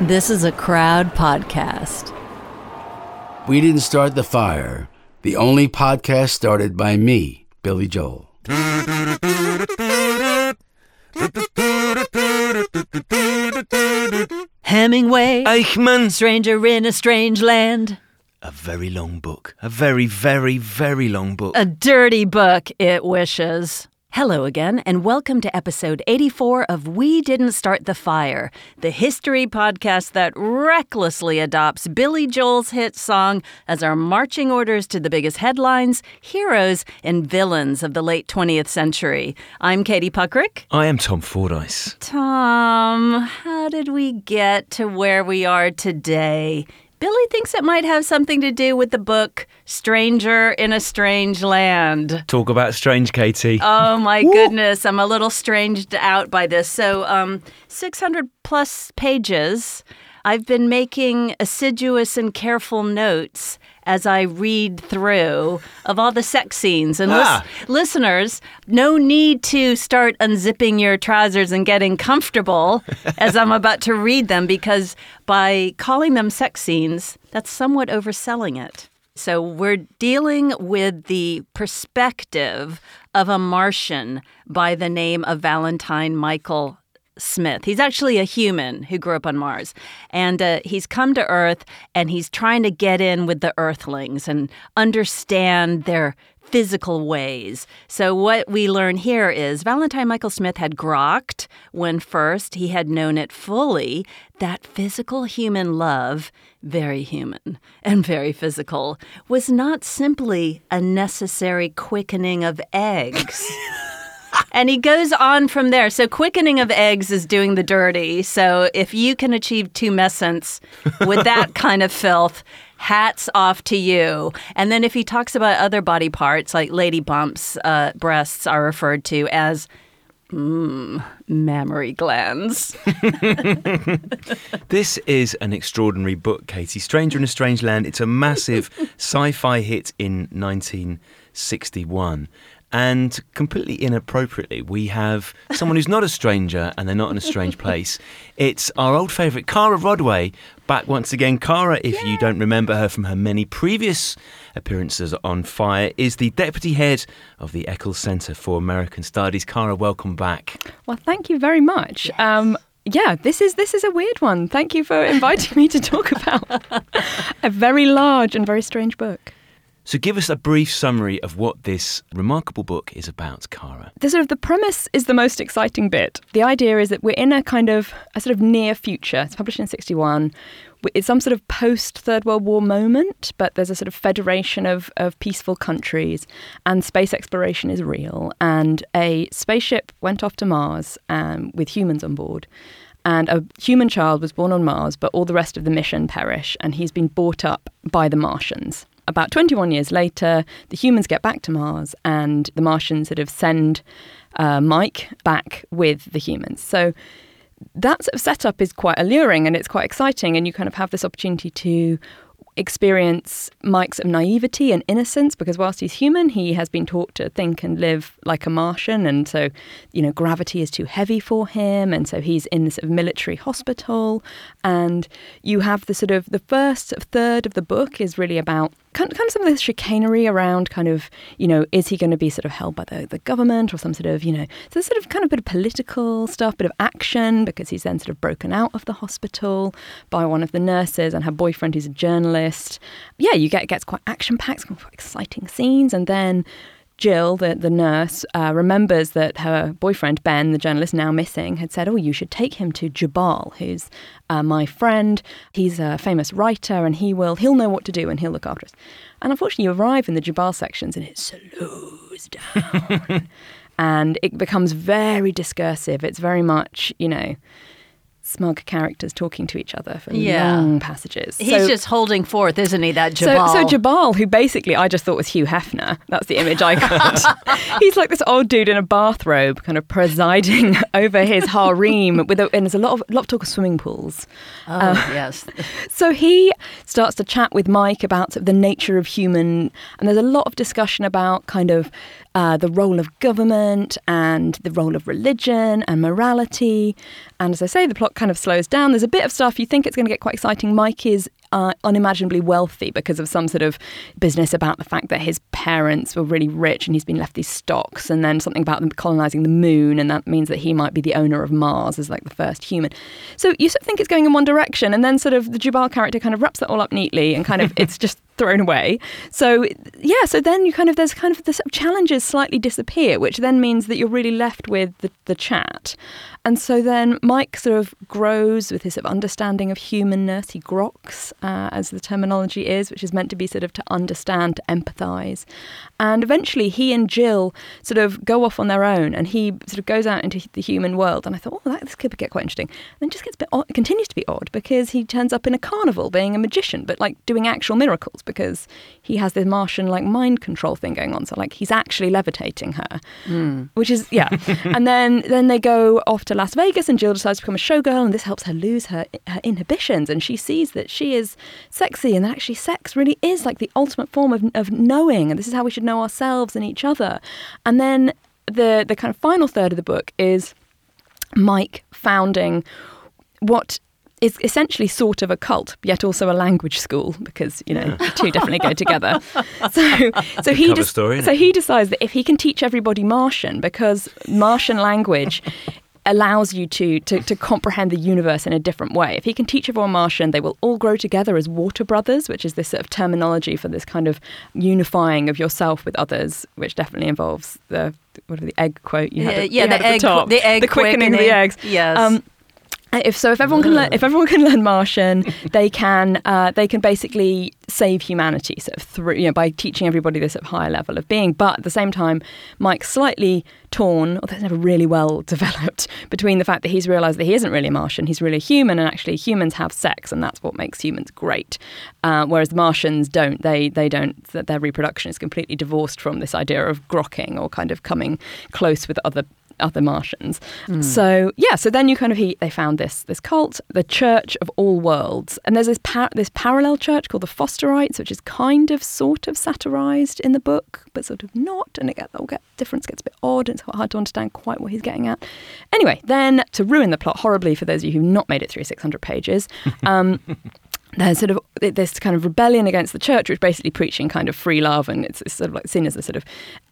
This is a crowd podcast. We didn't start the fire. The only podcast started by me, Billy Joel. Hemingway, Eichmann. Stranger in a Strange Land. A very long book. A very, very, very long book. A dirty book, it wishes. Hello again, and welcome to episode 84 of We Didn't Start the Fire, the history podcast that recklessly adopts Billy Joel's hit song as our marching orders to the biggest headlines, heroes, and villains of the late 20th century. I'm Katie Puckrick. I am Tom Fordyce. Tom, how did we get to where we are today? Billy thinks it might have something to do with the book Stranger in a Strange Land. Talk about strange, Katie. Oh my goodness, I'm a little stranged out by this. So, um, 600 plus pages. I've been making assiduous and careful notes as I read through of all the sex scenes. And lis- Ah. listeners, no need to start unzipping your trousers and getting comfortable as I'm about to read them because by calling them sex scenes, that's somewhat overselling it. So we're dealing with the perspective of a Martian by the name of Valentine Michael Smith. He's actually a human who grew up on Mars. And uh, he's come to Earth and he's trying to get in with the Earthlings and understand their physical ways. So, what we learn here is Valentine Michael Smith had grokked when first he had known it fully that physical human love, very human and very physical, was not simply a necessary quickening of eggs. And he goes on from there. So, quickening of eggs is doing the dirty. So, if you can achieve tumescence with that kind of filth, hats off to you. And then, if he talks about other body parts, like lady bumps, uh, breasts are referred to as mm, mammary glands. This is an extraordinary book, Katie. Stranger in a Strange Land. It's a massive sci fi hit in 1961. And completely inappropriately, we have someone who's not a stranger and they're not in a strange place. It's our old favourite, Cara Rodway, back once again. Cara, if you don't remember her from her many previous appearances on Fire, is the deputy head of the Eccles Centre for American Studies. Cara, welcome back. Well, thank you very much. Um, yeah, this is this is a weird one. Thank you for inviting me to talk about a very large and very strange book. So, give us a brief summary of what this remarkable book is about, Cara. The sort of the premise is the most exciting bit. The idea is that we're in a kind of a sort of near future. It's published in 61. It's some sort of post Third World War moment, but there's a sort of federation of, of peaceful countries, and space exploration is real. And a spaceship went off to Mars um, with humans on board. And a human child was born on Mars, but all the rest of the mission perish, and he's been brought up by the Martians. About 21 years later, the humans get back to Mars, and the Martians sort of send uh, Mike back with the humans. So that sort of setup is quite alluring and it's quite exciting, and you kind of have this opportunity to experience Mike's naivety and innocence because whilst he's human, he has been taught to think and live like a Martian, and so you know gravity is too heavy for him, and so he's in this sort of military hospital, and you have the sort of the first third of the book is really about kind of some of this chicanery around kind of, you know, is he going to be sort of held by the, the government or some sort of, you know, so sort of kind of bit of political stuff, bit of action because he's then sort of broken out of the hospital by one of the nurses and her boyfriend who's a journalist. Yeah, you get gets quite action packed, quite exciting scenes, and then Jill, the, the nurse, uh, remembers that her boyfriend, Ben, the journalist now missing, had said, Oh, you should take him to Jubal, who's uh, my friend. He's a famous writer and he will, he'll know what to do and he'll look after us. And unfortunately, you arrive in the Jubal sections and it slows down and it becomes very discursive. It's very much, you know, smug characters talking to each other for Yeah. long passages. He's So- just holding forth, isn't he? That Jubal. so, so Jubal, who basically I just thought was Hugh Hefner, that's the image I got. He's like this old dude in a bathrobe, kind of presiding over his harem, with a, and there's a lot of lot of talk of swimming pools. oh, uh, yes. So he starts to chat with Mike about sort of the nature of human, and there's a lot of discussion about kind of uh, the role of government and the role of religion and morality. And as I say, the plot kind of slows down. There's a bit of stuff you think it's going to get quite exciting. Mike is uh, unimaginably wealthy because of some sort of business about the fact that his parents were really rich and he's been left these stocks, and then something about them colonizing the moon, and that means that he might be the owner of Mars as like the first human. So you sort of think it's going in one direction, and then sort of the Jubal character kind of wraps that all up neatly, and kind of it's just thrown away. So yeah, so then you kind of there's kind of the challenges slightly disappear, which then means that you're really left with the, the chat. And so then Mike sort of grows with his sort of understanding of humanness. He groks, uh, as the terminology is, which is meant to be sort of to understand, to empathise. And eventually he and Jill sort of go off on their own and he sort of goes out into the human world. And I thought, oh, that, this could get quite interesting. And then just gets a bit odd, continues to be odd because he turns up in a carnival being a magician, but like doing actual miracles because he has this Martian like mind control thing going on. So like he's actually levitating her, hmm. which is, yeah. and then, then they go off to Las Vegas and Jill decides to become a showgirl and this helps her lose her, her inhibitions. And she sees that she is sexy and that actually sex really is like the ultimate form of, of knowing. And this is how we should know ourselves and each other. And then the, the kind of final third of the book is Mike founding what is essentially sort of a cult, yet also a language school, because you know the two definitely go together. So, so he des- story, so he decides that if he can teach everybody Martian, because Martian language allows you to, to to comprehend the universe in a different way. If he can teach everyone Martian, they will all grow together as water brothers, which is this sort of terminology for this kind of unifying of yourself with others, which definitely involves the what are the egg quote you had, Yeah, yeah, you the had at egg- top, the egg quickening of the eggs. Yes. Um, if so, if everyone can learn, if everyone can learn Martian, they can uh, they can basically save humanity sort of through you know by teaching everybody this sort of higher level of being. But at the same time, Mike's slightly torn, although it's never really well developed, between the fact that he's realised that he isn't really a Martian, he's really a human, and actually humans have sex, and that's what makes humans great. Uh, whereas Martians don't. They they don't. that Their reproduction is completely divorced from this idea of grokking or kind of coming close with other other Martians. So yeah, so then you kind of he they found this this cult, the Church of All Worlds, and there's this par- this parallel church called the Fosterites, which is kind of sort of satirized in the book, but sort of not, and it get all get difference gets a bit odd. And it's hard to understand quite what he's getting at. Anyway, then to ruin the plot horribly for those of you who've not made it through 600 pages. Um, there's sort of this kind of rebellion against the church, which is basically preaching kind of free love, and it's, it's sort of like seen as a sort of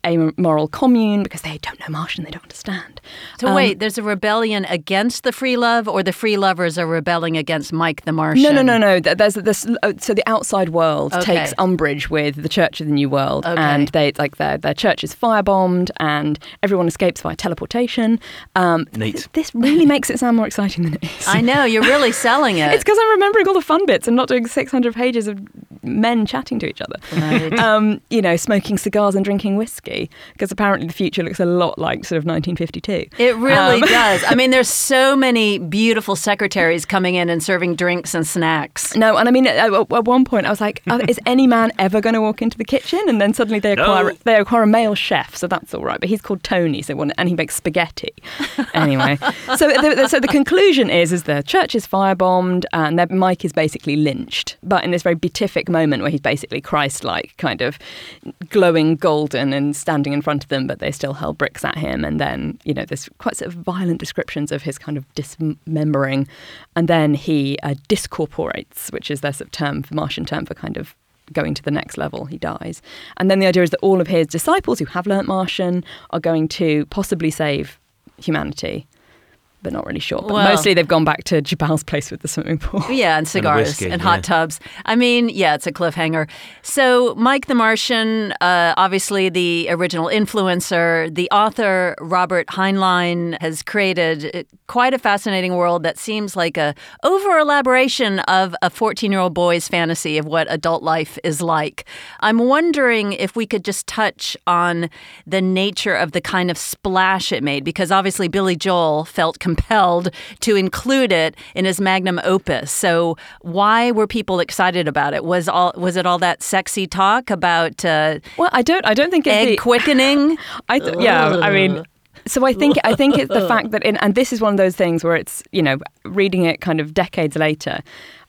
amoral commune because they don't know Martian, they don't understand. So Um, wait, there's a rebellion against the free love, or the free lovers are rebelling against Mike the Martian? No, no, no, no. Th- There's this. uh, So the outside world Okay. takes umbrage with the Church of the New World, Okay. and they like their their church is firebombed, and everyone escapes via teleportation. Um, Neat. This really makes it sound more exciting than it is. I know you're really selling it. It's because I'm remembering all the fun bits and not doing 600 pages of men chatting to each other. Right. Um, you know, smoking cigars and drinking whiskey, because apparently the future looks a lot like sort of 1952. It really Um, does. I mean, there's so many beautiful secretaries coming in and serving drinks and snacks. No, and I mean, at, at at one point, I was like, "Oh, "Is any man ever going to walk into the kitchen?" And then suddenly they acquire No. they acquire a male chef, so that's all right. But he's called Tony, so one, and he makes spaghetti. anyway, so the, the- so the conclusion is is the church is firebombed, and that Mike is basically lynched. But in this very beatific moment where he's basically Christ-like, kind of glowing golden and standing in front of them, but they still hurl bricks at him. And then you know, there's quite sort of violent descriptions of his kind of dismembering, and then he uh, discorporates, which is their sort of term for Martian term for kind of going to the next level. He dies. And then the idea is that all of his disciples who have learnt Martian are going to possibly save humanity but not really sure. But Well- mostly they've gone back to Jubal's place with the swimming pool. Yeah, and cigars whiskey, and hot yeah. tubs. I mean, yeah, it's a cliffhanger. So, Mike the Martian, uh, obviously the original influencer, the author Robert Heinlein has created uh, quite a fascinating world that seems like a over elaboration of a 14 year old boy's fantasy of what adult life is like. I'm wondering if we could just touch on the nature of the kind of splash it made, because obviously Billy Joel felt compelled to include it in his magnum opus. So why were people excited about it? Was all was it all that sexy talk about uh, Well, I don't. I don't think it's egg the, quickening? I th- yeah, I mean, so I think I think it's the fact that, in, and this is one of those things where it's you know reading it kind of decades later.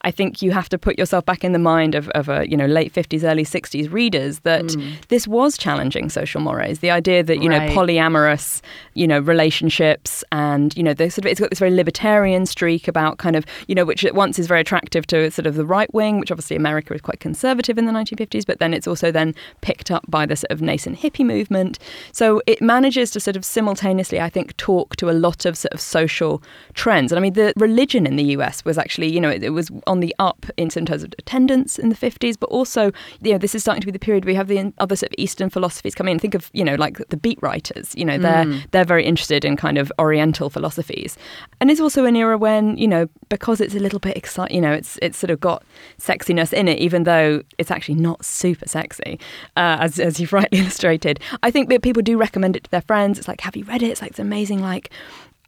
I think you have to put yourself back in the mind of, of a you know late fifties, early sixties readers that hmm. this was challenging social mores. The idea that you Right. know polyamorous you know relationships and you know this sort of it's got this very libertarian streak about kind of you know which at once is very attractive to sort of the right wing, which obviously America is quite conservative in the 1950s, but then it's also then picked up by the sort of nascent hippie movement. So it manages to sort of simultaneously, I think, talk to a lot of sort of social trends. And I mean, the religion in the US was actually, you know, it, it was on the up in terms of attendance in the 50s, but also, you know, this is starting to be the period where you have the other sort of Eastern philosophies come in. Think of, you know, like the beat writers, you know, they're, they're very interested in kind of Oriental philosophies. And it's also an era when, you know, because it's a little bit exciting, you know, it's, it's sort of got sexiness in it, even though it's actually not super sexy, uh, as, as you've rightly illustrated. I think that people do recommend it to their friends. It's like, have you read it? It's like, it's amazing. Like,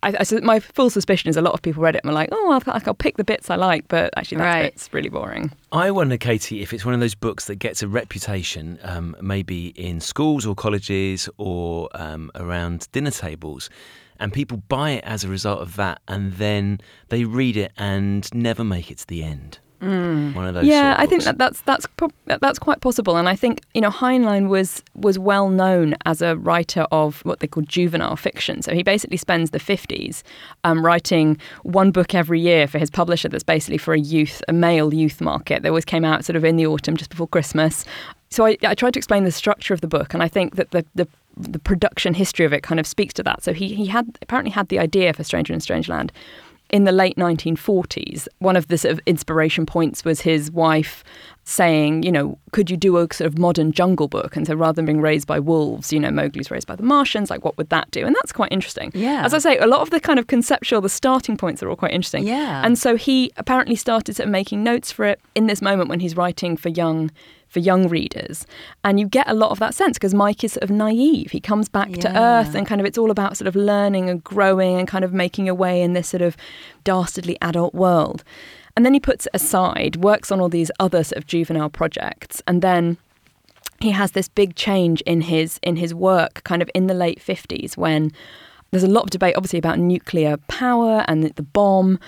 I, I, so my full suspicion is a lot of people read it and were like, oh, I'll, I'll pick the bits I like, but actually that Right. bit's really boring. I wonder, Katie, if it's one of those books that gets a reputation, um, maybe in schools or colleges or um, around dinner tables, and people buy it as a result of that, and then they read it and never make it to the end. One of those. yeah, I think that that's that's that's quite possible, and I think you know Heinlein was was well known as a writer of what they call juvenile fiction. So he basically spends the fifties um, writing one book every year for his publisher. That's basically for a youth, a male youth market. They always came out sort of in the autumn, just before Christmas. So I, I tried to explain the structure of the book, and I think that the the the production history of it kind of speaks to that. So he he had apparently had the idea for Stranger in a Strange Land in the late 1940s, one of the sort of inspiration points was his wife saying, you know, could you do a sort of modern jungle book? And so rather than being raised by wolves, you know, Mowgli's raised by the Martians, like what would that do? And that's quite interesting. Yeah. As I say, a lot of the kind of conceptual, the starting points are all quite interesting. Yeah. And so he apparently started sort of making notes for it in this moment when he's writing for young for young readers. And you get a lot of that sense because Mike is sort of naive. He comes back to earth and kind of it's all about sort of learning and growing and kind of making your way in this sort of dastardly adult world. And then he puts it aside, works on all these other sort of juvenile projects, and then he has this big change in his in his work kind of in the late 50s when there's a lot of debate obviously about nuclear power and the bomb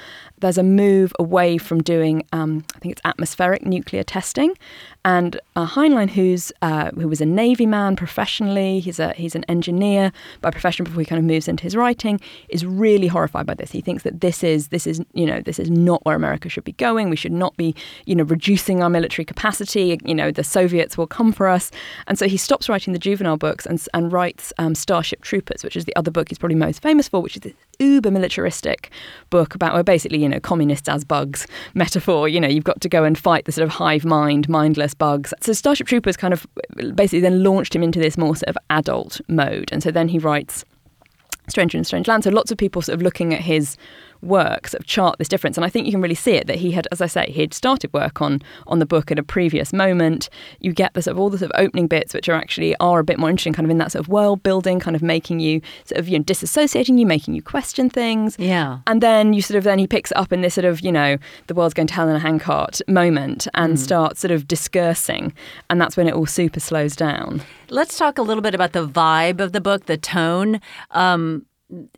there's a move away from doing um, I think it's atmospheric nuclear testing. And uh, Heinlein who's uh, who was a navy man professionally he's a he's an engineer by profession before he kind of moves into his writing is really horrified by this. He thinks that this is this is you know this is not where America should be going. We should not be you know reducing our military capacity. You know the Soviets will come for us. And so he stops writing the juvenile books and, and writes um, Starship Troopers which is the other book he's probably most famous for which is uber militaristic book about where basically you know communists as bugs metaphor. You know you've got to go and fight the sort of hive mind mindless bugs. So Starship Troopers kind of basically then launched him into this more sort of adult mode. And so then he writes Stranger in Strange Land. So lots of people sort of looking at his work sort of chart this difference. And I think you can really see it that he had, as I say, he had started work on on the book at a previous moment. You get the sort of all the sort of opening bits which are actually are a bit more interesting, kind of in that sort of world building, kind of making you sort of you know disassociating you, making you question things. Yeah. And then you sort of then he picks it up in this sort of, you know, the world's going to hell in a handcart moment and starts sort of discursing, And that's when it all super slows down. Let's talk a little bit about the vibe of the book, the tone. Um,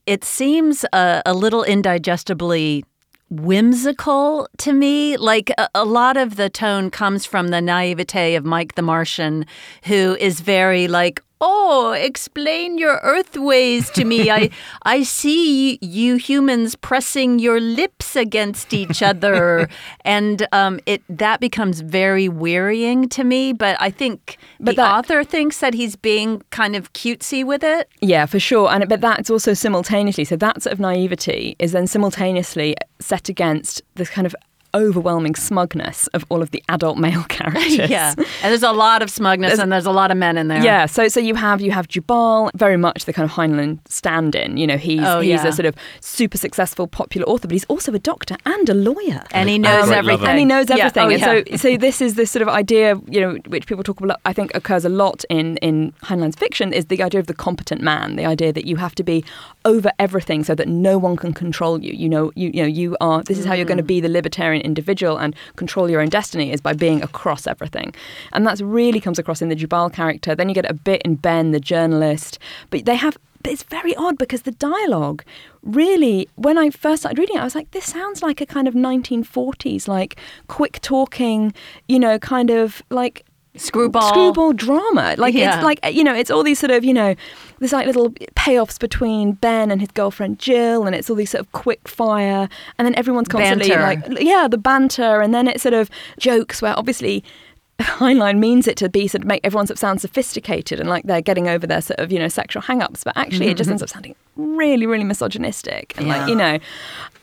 it seems a, a little indigestibly whimsical to me. Like a, a lot of the tone comes from the naivete of Mike the Martian, who is very like, Oh, explain your earth ways to me. I I see you humans pressing your lips against each other, and um, it that becomes very wearying to me. But I think But the that- author thinks that he's being kind of cutesy with it. Yeah, for sure. And but that's also simultaneously. So that sort of naivety is then simultaneously set against this kind of overwhelming smugness of all of the adult male characters. Yeah, and there's a lot of smugness, and there's a lot of men in there. Yeah, so so you have you have Jubal, very much the kind of Heinlein stand-in. You know, he's Oh, he's yeah. a sort of super successful popular author, but he's also a doctor and a lawyer. and he knows Great everything. and he knows Yeah. everything. Oh, and yeah. so, so this is this sort of idea, you know, which people talk about. I think occurs a lot in in Heinlein's fiction is the idea of the competent man. The idea that you have to be over everything so that no one can control you. You know, you you know, you are. This is how you're going to mm. be the libertarian individual and control your own destiny is by being across everything, and that's really comes across in the Jubal character. Then you get a bit in Ben, the journalist, but they have. But it's very odd because the dialogue really, when I first started reading it, I was like, this sounds like a kind of 1940s, like quick talking, you know, kind of like Screwball. screwball drama. Like Yeah. it's like uh, you know, it's all these sort of you know, there's like little payoffs between Ben and his girlfriend Jill, and it's all these sort of quick fire, and then everyone's constantly Banter. like, yeah, the banter, and then it's sort of jokes where obviously. Heinlein means it to be sort of make everyone sort of sound sophisticated and like they're getting over their sort of you know sexual hang-ups, but actually it just ends up sounding really really misogynistic and Yeah. like you know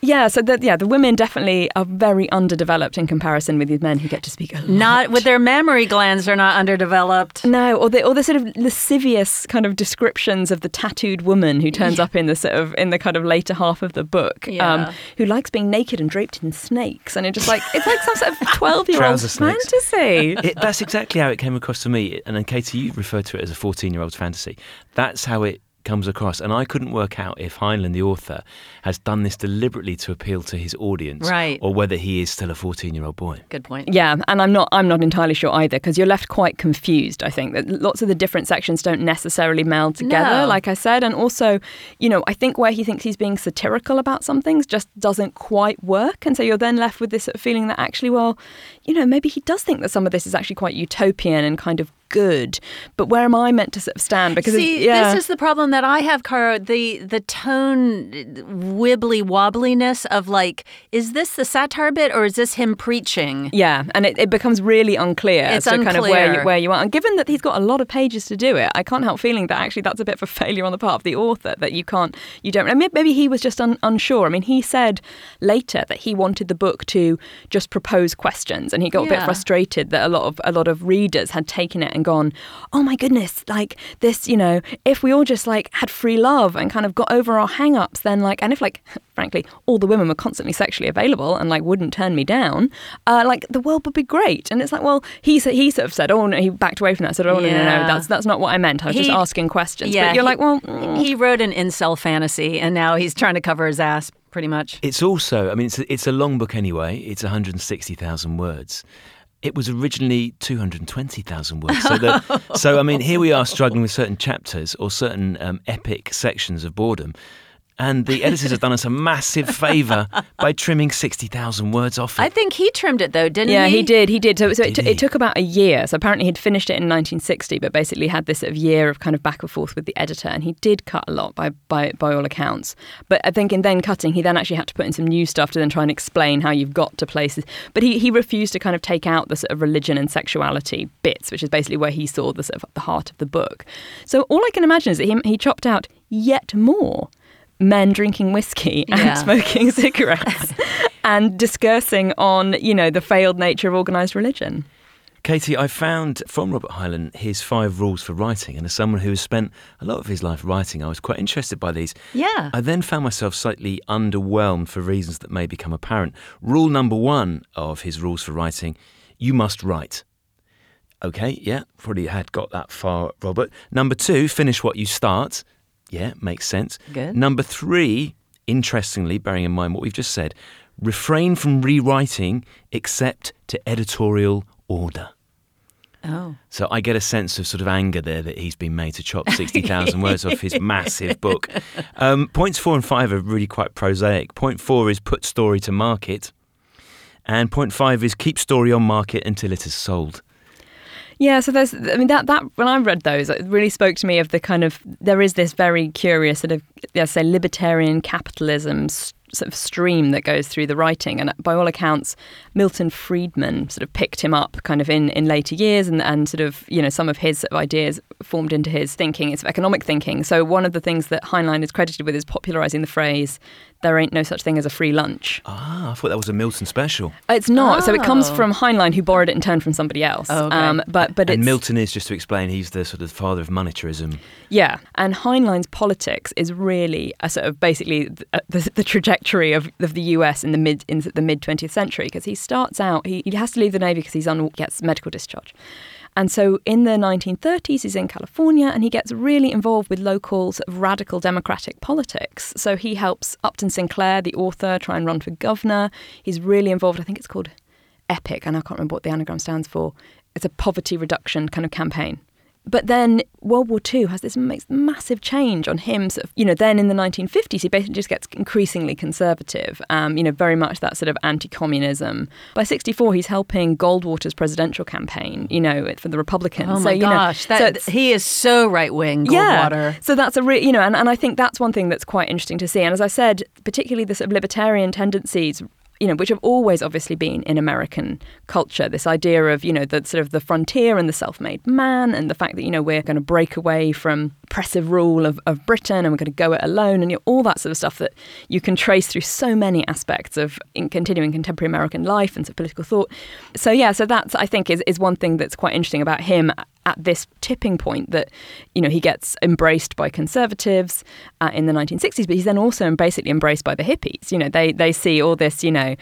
yeah so the, yeah the women definitely are very underdeveloped in comparison with these men who get to speak a lot. Not with their memory glands are not underdeveloped. No, or the or the sort of lascivious kind of descriptions of the tattooed woman who turns up in the sort of in the kind of later half of the book, um, who likes being naked and draped in snakes, and it just like it's like some sort of twelve year old fantasy. It, that's exactly how it came across to me. And then, Katie, you referred to it as a 14 year old's fantasy. That's how it comes across. And I couldn't work out if Heinlein, the author, has done this deliberately to appeal to his audience Right. or whether he is still a 14 year old boy. Good point. Yeah, and I'm not I'm not entirely sure either because you're left quite confused. I think that lots of the different sections don't necessarily meld together, No. like I said, and also, you know, I think where he thinks he's being satirical about some things just doesn't quite work, and so you're then left with this sort of feeling that actually, well, you know, maybe he does think that some of this is actually quite utopian and kind of good, but where am I meant to sort of stand? Because it's- See, yeah. this is the problem that I have, Caro. The the tone wibbly wobbliness of like, is this the satire bit or is this him preaching? Yeah, and it, it becomes really unclear It's as to kind of where unclear. you, where you are. And given that he's got a lot of pages to do it, I can't help feeling that actually that's a bit of a failure on the part of the author that you can't, you don't. I mean, maybe he was just un, unsure. I mean, he said later that he wanted the book to just propose questions, and he got a bit frustrated that a lot of a lot of readers had taken it and gone, "Oh my goodness, like this, you know, if we all just like had free love and kind of got over our hang-ups, then like, and if like, frankly, all the women were constantly sexually available and like wouldn't turn me down, uh, like the world would be great." And it's like, well, he he sort of said, "Oh no," he backed away from that. Said, "Oh no, no, no, that's that's not what I meant. I was just asking questions." Yeah, but you're he- like, well, mm. He wrote an incel fantasy, and now he's trying to cover his ass, pretty much. It's also, I mean, it's a, it's a long book anyway. It's 160,000 words. It was originally 220,000 words. So, that, so, I mean, here we are struggling with certain chapters or certain um, epic sections of boredom. And the editors have done us a massive favour by trimming 60,000 words off it. I think he trimmed it though, didn't Yeah, he? Yeah, he did. He did. So, so it, t- he? it took about a year. So apparently he'd finished it in 1960, but basically had this sort of year of kind of back and forth with the editor, and he did cut a lot by by by all accounts. But I think in then cutting, he then actually had to put in some new stuff to then try and explain how you've got to places. But he he refused to kind of take out the sort of religion and sexuality bits, which is basically where he saw the sort of the heart of the book. So all I can imagine is that he he chopped out yet more men drinking whiskey and Yeah. smoking cigarettes and discursing on, you know, the failed nature of organized religion. Katie, I found from Robert Heinlein his five rules for writing, and as someone who has spent a lot of his life writing, I was quite interested by these. Yeah. I then found myself slightly underwhelmed for reasons that may become apparent. Rule number one of his rules for writing you must write. Okay, yeah, probably had got that far, Robert. Number two, finish what you start. Yeah, makes sense. Good. Number three, interestingly, bearing in mind what we've just said, refrain from rewriting except to editorial order. Oh. So I get a sense of sort of anger there that he's been made to chop 60,000 words off his massive book. Um, points four and five are really quite prosaic. Point four is put story to market. And point five is keep story on market until it is sold. Yeah, so there's, I mean, that, that, when I read those, it really spoke to me of the kind of, there is this very curious sort of, yeah, say, libertarian capitalism sort of stream that goes through the writing. And by all accounts, Milton Friedman sort of picked him up kind of in, in later years and, and sort of, you know, some of his sort of ideas formed into his thinking, his economic thinking. So one of the things that Heinlein is credited with is popularizing the phrase, there ain't no such thing as a free lunch. Ah, I thought that was a Milton special. It's not. So it comes Oh. from Heinlein, who borrowed it in turn from somebody else. Okay. Um, but but and it's Milton is, just to explain, he's the sort of father of monetarism. yeah. And Heinlein's politics is really a sort of basically the, uh, the, the trajectory of, of the U.S. in the mid in the mid twentieth century because he starts out he, he has to leave the navy because he's on gets medical discharge. And so in the 1930s, he's in California and he gets really involved with local sort of radical democratic politics. So he helps Upton Sinclair, the author, try and run for governor. He's really involved, I think it's called EPIC, and I can't remember what the anagram stands for. It's a poverty reduction kind of campaign. But then World War II has this makes massive change on him. Sort of, you know, then in the 1950s, he basically just gets increasingly conservative. Um, you know, very much that sort of anti-communism. By 64, he's helping Goldwater's presidential campaign. You know, for the Republicans. Oh so, my you gosh, so that, it's- he is so right wing, yeah. So that's a re- you know, and, and I think that's one thing that's quite interesting to see. And as I said, particularly the sort of libertarian tendencies, you know, which have always obviously been in American culture, this idea of, you know, the sort of the frontier and the self-made man and the fact that, you know, we're going to break away from oppressive rule of, of Britain and we're going to go it alone and you know, all that sort of stuff that you can trace through so many aspects of in continuing contemporary American life and sort of political thought. So yeah, so that's I think is, is one thing that's quite interesting about him at this tipping point that you know he gets embraced by conservatives uh, in the 1960s but he's then also basically embraced by the hippies you know they they see all this you know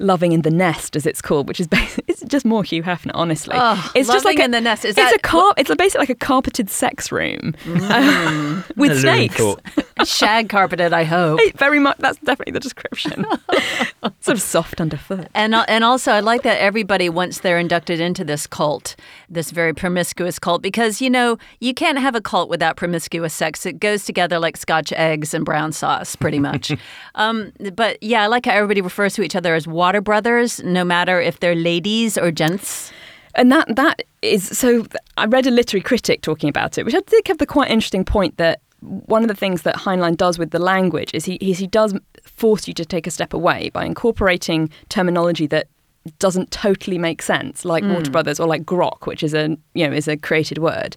loving in the nest as it's called which is basically it's just more Hugh Hefner honestly Oh, it's just like a, in the Nest. Is it's that- a car it's basically like a carpeted sex room uh, with snakes? Shag carpeted, I hope. very much that's definitely the description sort of soft underfoot And uh, and also, I like that everybody once they're inducted into this cult, this very promiscuous cult, because you know you can't have a cult without promiscuous sex. It goes together like Scotch eggs and brown sauce, pretty much. um, but yeah, I like how everybody refers to each other as water brothers, no matter if they're ladies or gents. And that that is so i read a literary critic talking about it which i think have the quite interesting point that one of the things that heinlein does with the language is he, is he does force you to take a step away by incorporating terminology that doesn't totally make sense like hmm. water brothers or like grok which is a you know is a created word.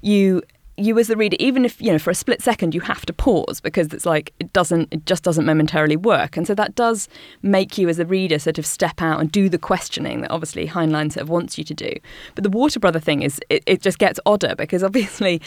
You you as the reader even if you know for a split second you have to pause because it's like it doesn't it just doesn't momentarily work and so that does make you as a reader sort of step out and do the questioning that obviously heinlein sort of wants you to do but the water brother thing is it, it just gets odder because obviously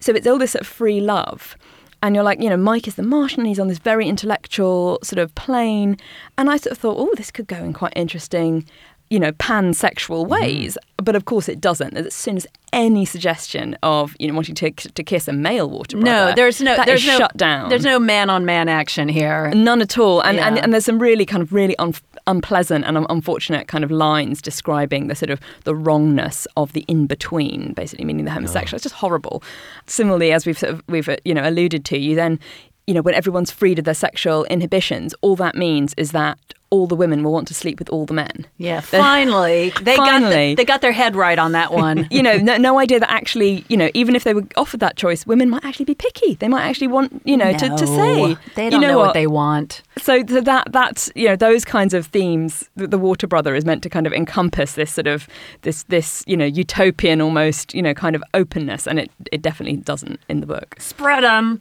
so it's all this sort of free love and you're like, you know, Mike is the Martian, he's on this very intellectual sort of plane. And I sort of thought, oh, this could go in quite interesting, you know, pansexual ways. But of course it doesn't. As soon as any suggestion of, you know, wanting to, to kiss a male water brother, No, there's no, there's no shut down. There's no man on man action here. None at all. And, and, Yeah. and there's some really kind of really un- unpleasant and un- unfortunate kind of lines describing the sort of the wrongness of the in between, basically meaning the homosexual. It's just horrible. Similarly, as we've sort of, we've uh, you know alluded to, you then you know when everyone's freed of their sexual inhibitions, all that means is that all the women will want to sleep with all the men. Yeah, finally they got the, they got their head right on that one. You know, no, no idea that actually, you know, even if they were offered that choice, women might actually be picky. They might actually want, you know, to, to say, they you don't know, what what they want. so, so that that's you know those kinds of themes the, the water brother is meant to kind of encompass this sort of this this you know utopian almost you know kind of openness and it it definitely doesn't in the book Spread 'em.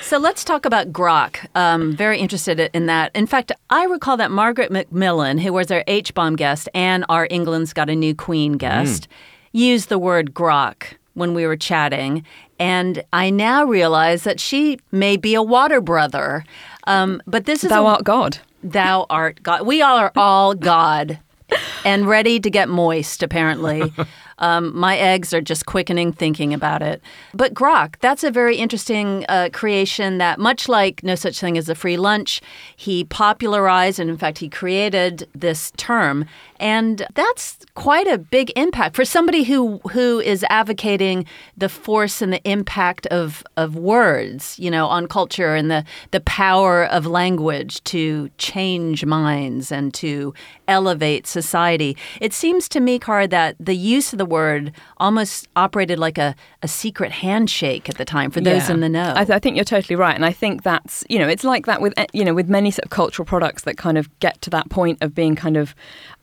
So let's talk about Grok. Um, very interested in that. In fact, I recall that Margaret Macmillan, who was our H bomb guest and our England's Got a New Queen guest, used the word Grok when we were chatting. And I now realize that she may be a water brother. Um, but this is thou a, art god Thou art God. We all are all God and ready to get moist, apparently. Um, my eggs are just quickening thinking about it. But Grok, that's a very interesting uh, creation that, much like No Such Thing as a Free Lunch, he popularized and, in fact, he created this term. And that's quite a big impact for somebody who, who is advocating the force and the impact of, of words, you know, on culture and the, the power of language to change minds and to elevate society. It seems to me, Cara, that the use of the word almost operated like a, a secret handshake at the time for those Yeah. in the know. I, th- I think you're totally right, and I think that's you know it's like that with eh, you know with many sort of cultural products that kind of get to that point of being kind of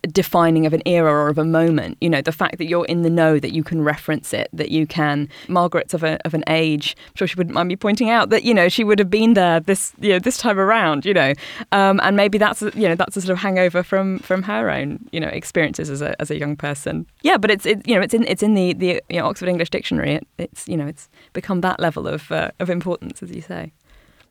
defining of an era or of a moment. You know, the fact that you're in the know, that you can reference it, that you can. Margaret's of a of an age. I'm sure she wouldn't mind me pointing out that you know she would have been there this you know this time around. You know, um, and maybe that's a- you know that's a sort of hangover from from her own you know experiences as a as a young person. Yeah, but it's it, you know it's in it's in the the you know, Oxford English Dictionary. It, it's you know it's become that level of uh, of importance, as you say.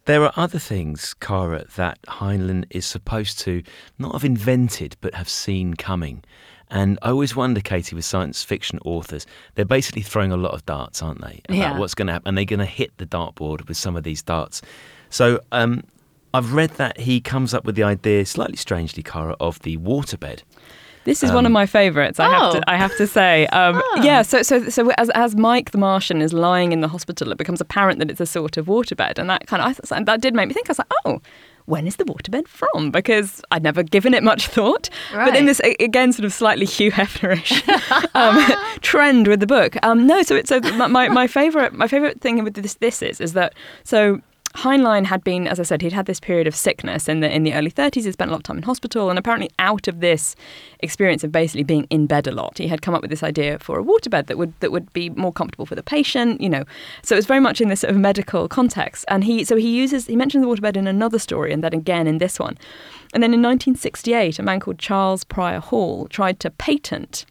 There are other things, Cara, that Heinlein is supposed to not have invented, but have seen coming. And I always wonder, Katie, with science fiction authors, they're basically throwing a lot of darts, aren't they? About Yeah. what's going to happen. And they're going to hit the dartboard with some of these darts. So um, I've read that he comes up with the idea, slightly strangely, Cara, of the waterbed. This is one of my favourites. I have Oh. to. I have to say. Um, Yeah. So so so as as Mike the Martian is lying in the hospital, it becomes apparent that it's a sort of waterbed, and that kind of I that did make me think. I was like, oh. When is the waterbed from? Because I'd never given it much thought. But in Right. this, again, sort of slightly Hugh Hefnerish um, trend with the book. Um, no, so it's so my, my, my favorite my favorite thing with this this is is that so Heinlein had been, as I said, he'd had this period of sickness in the in the early 30s. He spent a lot of time in hospital, and apparently, out of this experience of basically being in bed a lot, he had come up with this idea for a waterbed that would that would be more comfortable for the patient. You know, so it was very much in this sort of medical context. And he so he uses he mentions the waterbed in another story, and then again in this one. And then in 1968, a man called Charles Prior Hall tried to patent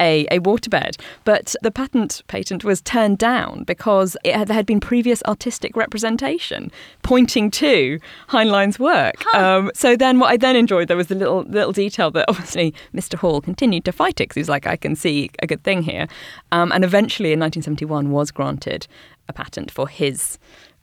a, a waterbed. But the patent patent was turned down because it had, there had been previous artistic representation pointing to Heinlein's work. Um, so then what I then enjoyed, there was the little little detail that obviously Mr. Hall continued to fight it because he was like, I can see a good thing here. Um, and eventually in 1971 was granted a patent for his,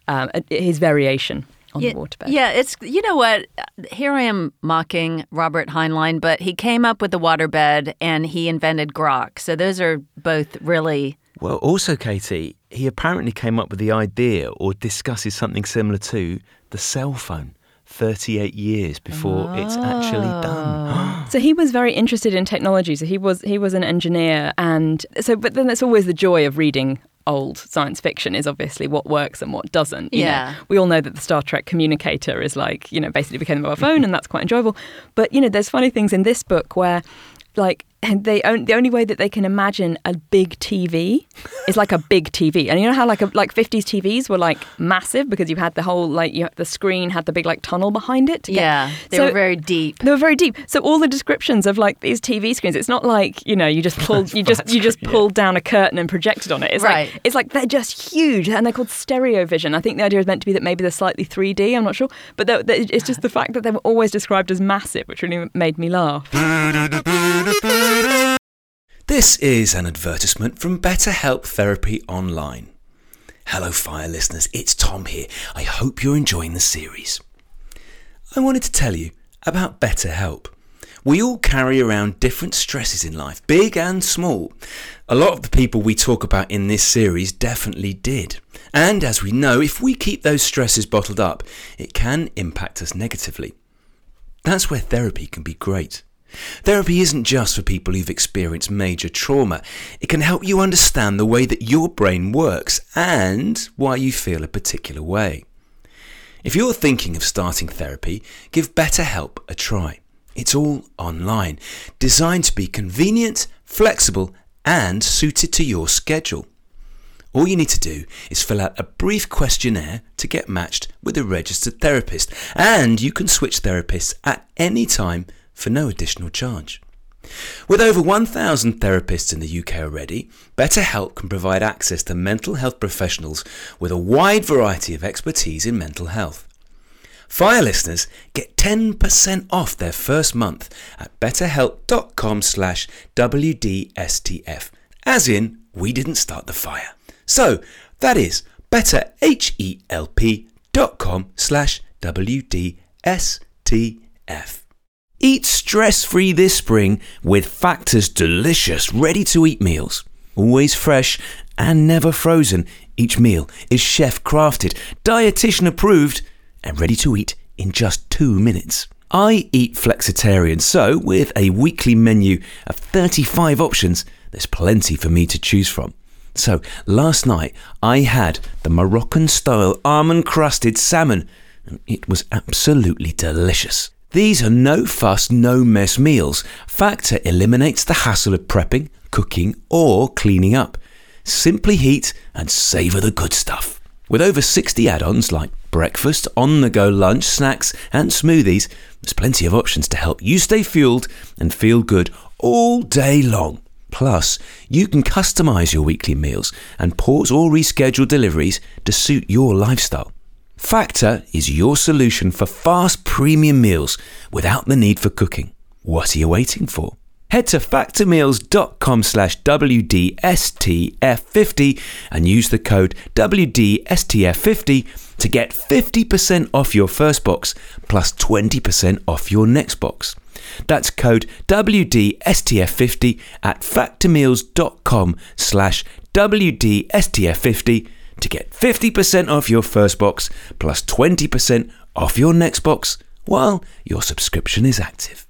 um, his variation on yeah, the waterbed. yeah, it's you know what? Here I am mocking Robert Heinlein, but he came up with the waterbed and he invented grok. So those are both really Well, also, Katie, he apparently came up with the idea or discusses something similar to the cell phone 38 years before it's actually done. Oh. So he was very interested in technology. So he was he was an engineer, and so but then that's always the joy of reading old science fiction is obviously what works and what doesn't. you know. Yeah. we all know that the Star Trek communicator is like you know basically became a mobile phone, and that's quite enjoyable. But you know, there's funny things in this book where like they on, the only way that they can imagine a big TV is like a big TV, and you know how like a, like 50s TVs were like massive because you had the whole like you the screen had the big like tunnel behind it. to get- yeah, they So- were very deep. they were very deep. So all the descriptions of like these TV screens, it's not like you know you just pulled you just you just pulled down a curtain and projected on it. It's Right. like it's like they're just huge and they're called stereo vision. I think the idea is meant to be that maybe they're slightly 3D. I'm not sure, but they're- they're- it's just the fact that they were always described as massive, which really made me laugh. This is an advertisement from BetterHelp Therapy Online. Hello, Fire listeners, it's Tom here. I hope you're enjoying the series. I wanted to tell you about BetterHelp. We all carry around different stresses in life, big and small. A lot of the people we talk about in this series definitely did. And as we know, if we keep those stresses bottled up, it can impact us negatively. That's where therapy can be great. Therapy isn't just for people who've experienced major trauma. It can help you understand the way that your brain works and why you feel a particular way. If you're thinking of starting therapy, give BetterHelp a try. It's all online, designed to be convenient, flexible, and suited to your schedule. All you need to do is fill out a brief questionnaire to get matched with a registered therapist, and you can switch therapists at any time for no additional charge. With over 1,000 therapists in the UK already, BetterHelp can provide access to mental health professionals with a wide variety of expertise in mental health. Fire listeners get 10% off their first month at betterhelp.com slash WDSTF, as in, we didn't start the fire. So, that is betterhelp.com slash WDSTF. Eat stress-free this spring with Factor's delicious ready-to-eat meals. Always fresh and never frozen, each meal is chef-crafted, dietitian approved, and ready to eat in just two minutes. I eat flexitarian, so with a weekly menu of 35 options, there's plenty for me to choose from. So last night I had the Moroccan style almond crusted salmon, and it was absolutely delicious. These are no fuss, no mess meals. Factor eliminates the hassle of prepping, cooking, or cleaning up. Simply heat and savour the good stuff. With over 60 add ons like breakfast, on the go lunch, snacks, and smoothies, there's plenty of options to help you stay fueled and feel good all day long. Plus, you can customize your weekly meals and pause or reschedule deliveries to suit your lifestyle. Factor is your solution for fast premium meals without the need for cooking. What are you waiting for? Head to factormeals.com slash WDSTF50 and use the code WDSTF50 to get 50% off your first box plus 20% off your next box. That's code WDSTF50 at factormeals.com slash WDSTF50 to get 50% off your first box plus 20% off your next box while your subscription is active.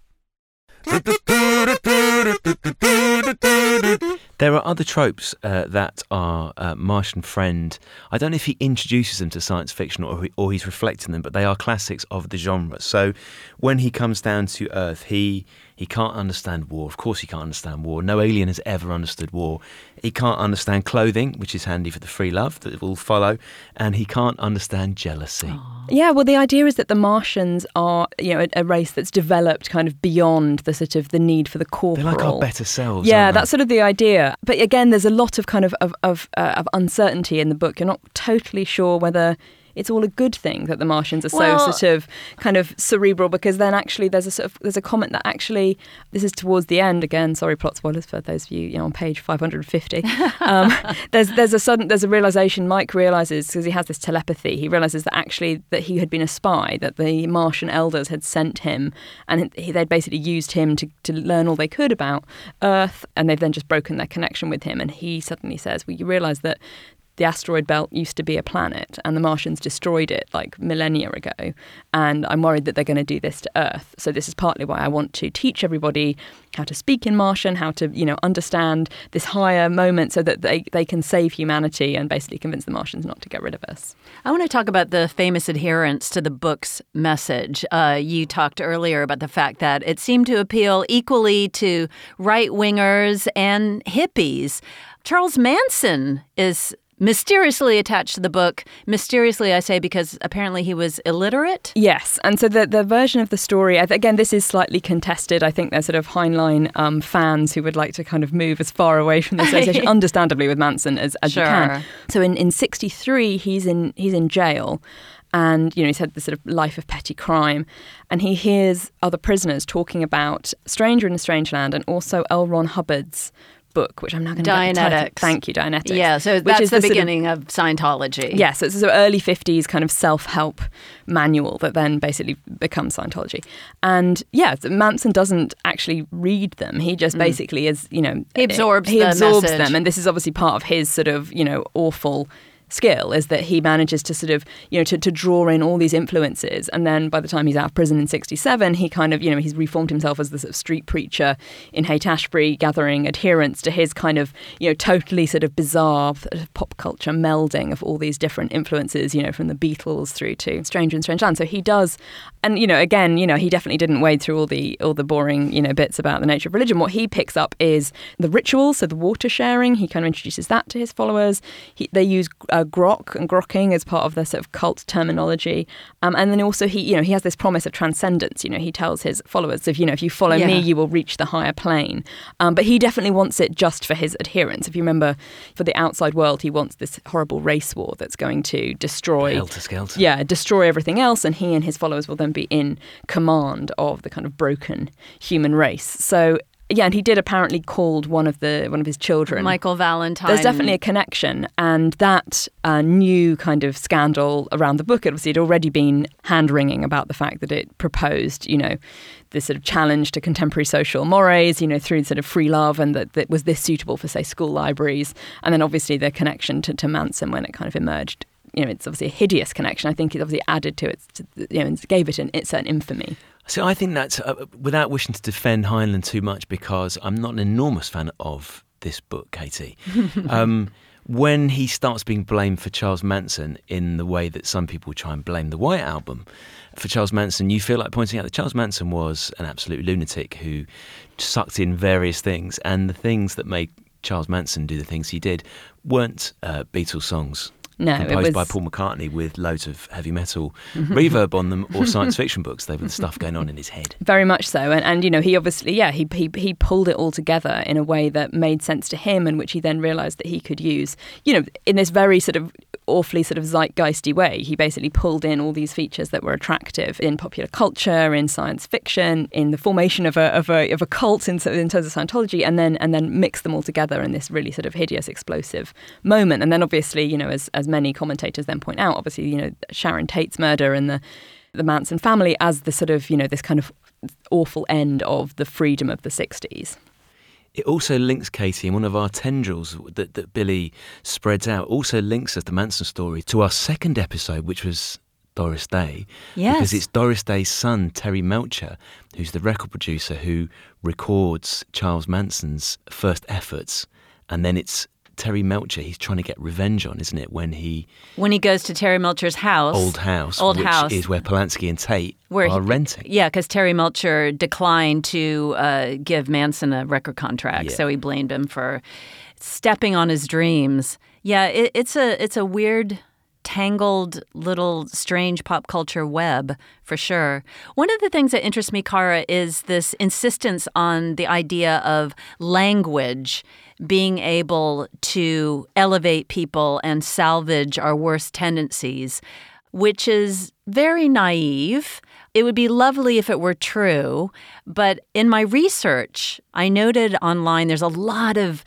There are other tropes uh, that are uh, Martian Friend. I don't know if he introduces them to science fiction or, he, or he's reflecting them, but they are classics of the genre. So when he comes down to Earth, he he can't understand war. Of course, he can't understand war. No alien has ever understood war. He can't understand clothing, which is handy for the free love that will follow, and he can't understand jealousy. Yeah, well, the idea is that the Martians are, you know, a, a race that's developed kind of beyond the sort of the need for the corporal. They're like our better selves. Yeah, aren't they? that's sort of the idea. But again, there's a lot of kind of of of, uh, of uncertainty in the book. You're not totally sure whether it's all a good thing that the Martians are Well- so sort of kind of cerebral because then actually there's a sort of there's a comment that actually this is towards the end again. Sorry, plot spoilers for those of you, you know, on page 550. Um, there's there's a sudden there's a realization. Mike realizes because he has this telepathy. He realizes that actually that he had been a spy that the Martian elders had sent him, and he, they'd basically used him to to learn all they could about Earth, and they've then just broken their connection with him. And he suddenly says, "Well, you realize that." The asteroid belt used to be a planet and the Martians destroyed it like millennia ago. And I'm worried that they're going to do this to Earth. So this is partly why I want to teach everybody how to speak in Martian, how to, you know, understand this higher moment so that they, they can save humanity and basically convince the Martians not to get rid of us. I want to talk about the famous adherence to the book's message. Uh, you talked earlier about the fact that it seemed to appeal equally to right wingers and hippies. Charles Manson is mysteriously attached to the book. Mysteriously, I say, because apparently he was illiterate. Yes, and so the the version of the story, again, this is slightly contested. I think there's sort of Heinlein um, fans who would like to kind of move as far away from the association, understandably, with Manson as, as you can. So in in '63, he's in he's in jail. And you know he's had this sort of life of petty crime, and he hears other prisoners talking about Stranger in a Strange Land and also L. Ron Hubbard's book, which I'm now going to the. Dianetics. Thank you, Dianetics. Yeah, so which that's is the, sort of- beginning of, Scientology. yeah, so it's a sort of early 50s kind of self help manual that then basically becomes Scientology. And yeah, so Manson doesn't actually read them. He just basically is, you know, Mm. He absorbs he the absorbs message. them. And this is obviously part of his sort of, you know, awful skill is that he manages to sort of you know to, to draw in all these influences. And then by the time he's out of prison in 67 he kind of you know he's reformed himself as the sort of street preacher in Haight Ashbury gathering adherents to his kind of you know totally sort of bizarre pop culture melding of all these different influences you know from the Beatles through to Stranger and Strange Land. So he does and you know again you know he definitely didn't wade through all the all the boring you know bits about the nature of religion. What he picks up is the rituals so the water sharing. He kind of introduces that to his followers. He, they use uh, grok and grokking as part of their sort of cult terminology. Um, and then also he you know he has this promise of transcendence. You know he tells his followers if you know if you follow me you will reach the higher plane. Um, but he definitely wants it just for his adherents. If you remember for the outside world he wants this horrible race war that's going to destroy Helter skelter. yeah, destroy everything else, and he and his followers will then be in command of the kind of broken human race. So yeah, and he did apparently called one of the one of his children. Michael Valentine. There's definitely a connection, and that uh, new kind of scandal around the book. Obviously, had already been hand wringing about the fact that it proposed, you know, this sort of challenge to contemporary social mores, you know, through sort of free love, and that, that was this suitable for say school libraries, and then obviously the connection to, to Manson when it kind of emerged. You know, it's obviously a hideous connection. I think it obviously added to it, to, you know, and gave it an it's an infamy. So I think that's uh, without wishing to defend Heinlein too much because I'm not an enormous fan of this book, Katie. um, when he starts being blamed for Charles Manson in the way that some people try and blame the White Album for Charles Manson, you feel like pointing out that Charles Manson was an absolute lunatic who sucked in various things, and the things that made Charles Manson do the things he did weren't uh, Beatles songs No, it composed was- by Paul McCartney with loads of heavy metal mm-hmm. reverb on them or science fiction books. They were the stuff going on in his head. Very much so, and and you know he obviously yeah he he he pulled it all together in a way that made sense to him, and which he then realised that he could use. You know, in this very sort of awfully sort of zeitgeisty way, he basically pulled in all these features that were attractive in popular culture, in science fiction, in the formation of a of a of a cult in, in terms of Scientology, and then and then mixed them all together in this really sort of hideous, explosive moment. And then obviously, you know, as as many commentators then point out, obviously, you know, Sharon Tate's murder and the the Manson family as the sort of you know this kind of awful end of the freedom of the 60s. It also links Katie, and one of our tendrils that, that Billy spreads out, also links us the Manson story to our second episode, which was Doris Day. Because it's Doris Day's son, Terry Melcher, who's the record producer who records Charles Manson's first efforts. And then it's Terry Melcher he's trying to get revenge on, isn't it? When he, When he goes to Terry Melcher's house, old house, Old which house. is where Polanski and Tate Where are he- renting. Yeah, because Terry Melcher declined to uh, give Manson a record contract, Yeah. so he blamed him for stepping on his dreams. Yeah, it, it's a it's a weird, tangled little strange pop culture web for sure. One of the things that interests me, Cara, is this insistence on the idea of language being able to elevate people and salvage our worst tendencies which is very naive. It would be lovely if it were true. But in my research, I noted online there's a lot of